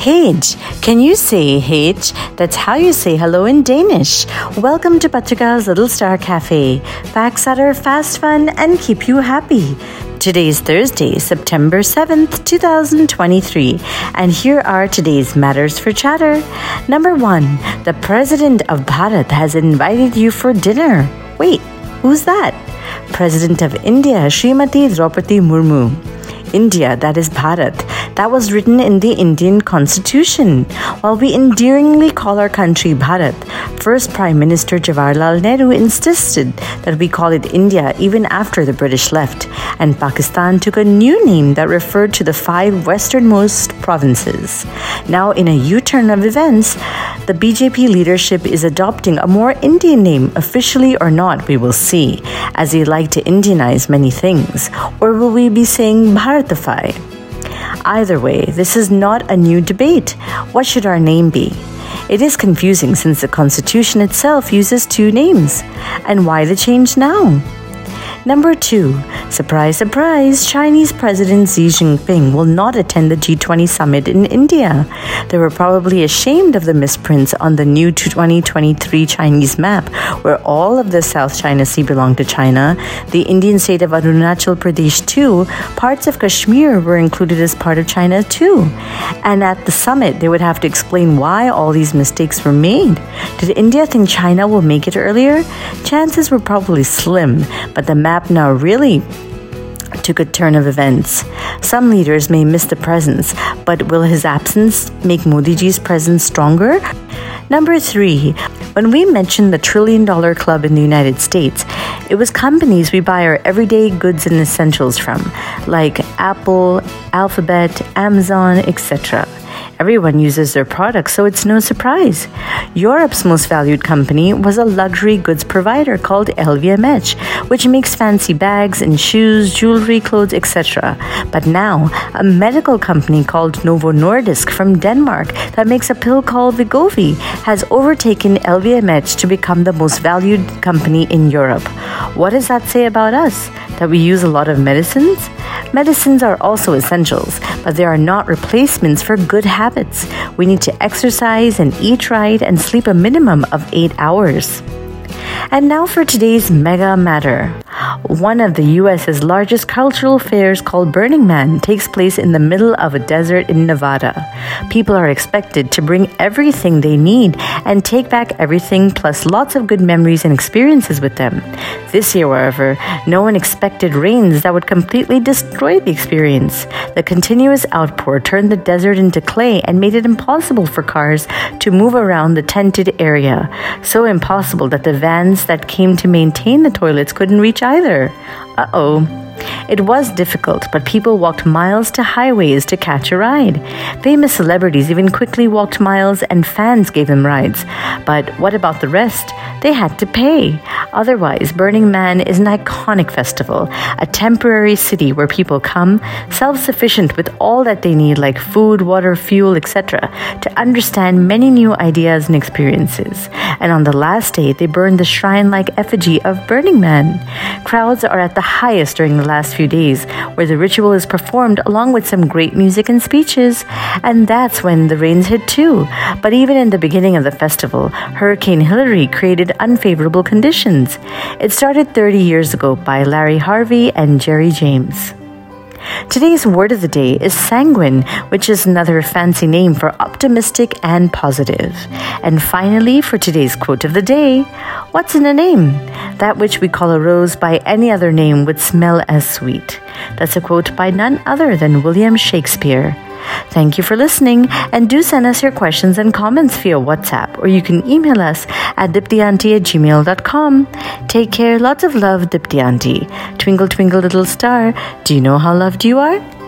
Hej. Can you say Hej? That's how you say hello in Danish. Welcome to Patrika's Little Star Cafe. Facts that are fast, fun, and keep you happy. Today's Thursday, September 7th, 2023, and here are today's matters for chatter. Number one, the President of Bharat has invited you for dinner. Wait, who's that? President of India, Srimati Draupadi Murmu. India, that is Bharat. That was written in the Indian constitution. While we endearingly call our country Bharat, first Prime Minister Jawaharlal Nehru insisted that we call it India even after the British left, and Pakistan took a new name that referred to the five westernmost provinces. Now, in a U turn of events, the BJP leadership is adopting a more Indian name, officially or not, we will see, as they like to Indianize many things. Or will we be saying Bharatify? Either way, this is not a new debate. What should our name be? It is confusing since the Constitution itself uses two names. And why the change now? Number two, surprise, surprise, Chinese President Xi Jinping will not attend the G20 summit in India. They were probably ashamed of the misprints on the new 2023 Chinese map, where all of the South China Sea belonged to China, the Indian state of Arunachal Pradesh too, parts of Kashmir were included as part of China too. And at the summit, they would have to explain why all these mistakes were made. Did India think China will make it earlier? Chances were probably slim, but the map now really took a turn of events. Some leaders may miss the presence, but will his absence make Modiji's presence stronger? Number three, when we mentioned the trillion dollar club in the United States, it was companies we buy our everyday goods and essentials from, like Apple, Alphabet, Amazon, etc. Everyone uses their products, so it's no surprise. Europe's most valued company was a luxury goods provider called LVMH, which makes fancy bags and shoes, jewelry, clothes, etc. But now, a medical company called Novo Nordisk from Denmark that makes a pill called Wegovy has overtaken LVMH to become the most valued company in Europe. What does that say about us? That we use a lot of medicines? Medicines are also essentials, but they are not replacements for good habits. We need to exercise and eat right and sleep a minimum of eight hours. And now for today's mega matter. One of the US's largest cultural fairs called Burning Man takes place in the middle of a desert in Nevada. People are expected to bring everything they need and take back everything plus lots of good memories and experiences with them. This year, however, no one expected rains that would completely destroy the experience. The continuous outpour turned the desert into clay and made it impossible for cars to move around the tented area. So impossible that the vans that came to maintain the toilets couldn't reach either. Uh oh. It was difficult, but people walked miles to highways to catch a ride. Famous celebrities even quickly walked miles and fans gave them rides. But what about the rest? They had to pay. Otherwise, Burning Man is an iconic festival, a temporary city where people come, self sufficient with all that they need, like food, water, fuel, etc., to understand many new ideas and experiences. And on the last day, they burn the shrine like effigy of Burning Man. Crowds are at the highest during the last few days, where the ritual is performed along with some great music and speeches. And that's when the rains hit too. But even in the beginning of the festival, Hurricane Hilary created unfavorable conditions. It started 30 years ago by Larry Harvey and Jerry James. Today's word of the day is sanguine, which is another fancy name for optimistic and positive. And finally, for today's quote of the day, what's in a name? That which we call a rose by any other name would smell as sweet. That's a quote by none other than William Shakespeare. Thank you for listening and do send us your questions and comments via WhatsApp or you can email us at diptyanti at gmail.com. Take care. Lots of love, Diptyanti. Twinkle, twinkle, little star. Do you know how loved you are?